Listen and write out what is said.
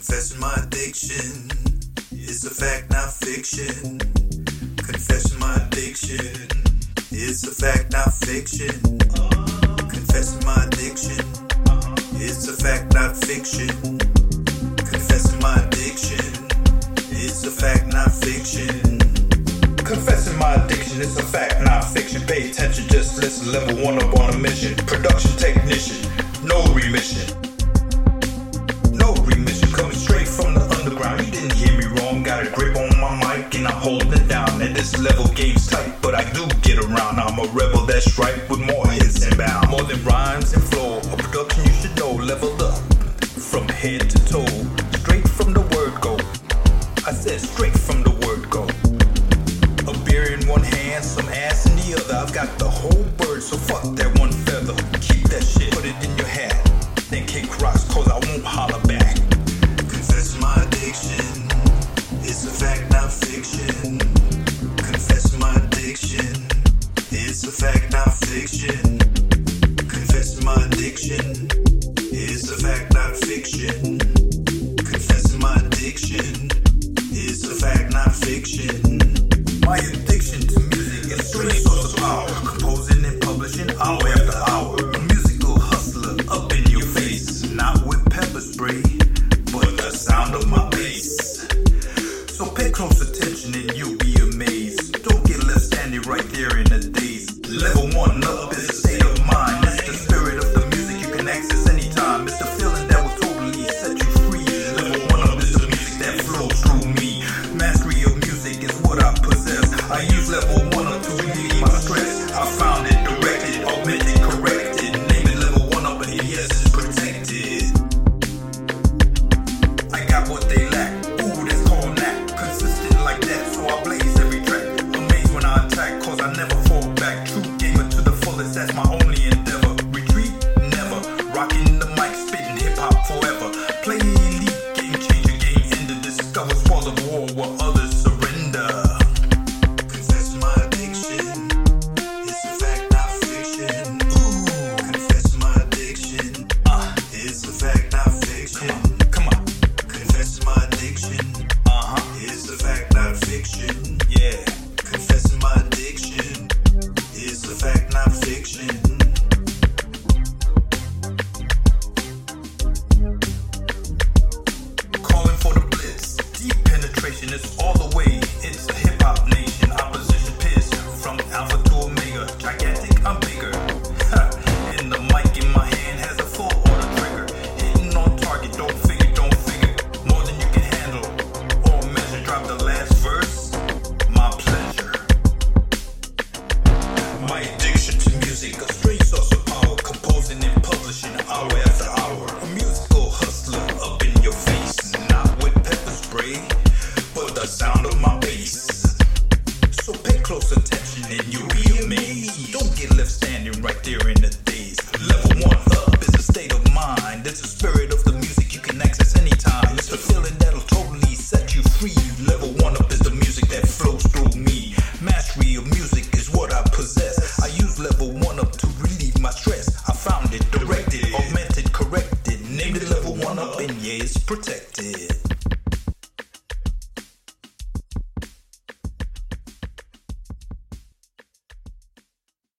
Confessing my addiction is a fact, not fiction. Confessing my addiction is a fact, not fiction. Confessing my addiction is a fact, not fiction. Confessing my addiction is a fact, not fiction. Confessing my addiction, it's a fact, not fiction. Pay attention, just listen. Level one up on a mission. Production technician, no remission. It's with more hits and bounds. More than rhymes and flow. A production you should know. Leveled up from head to toe. Straight from the word go. I said straight from the word go. A beer in one hand, some ass in the other. I've got the whole bird, so fuck that one. fiction. My addiction. A fact, not fiction. want love. that's my own Calling for the bliss, deep penetration is all my stress. I found it, directed, augmented, corrected, named it level one up, and yeah, it's protected.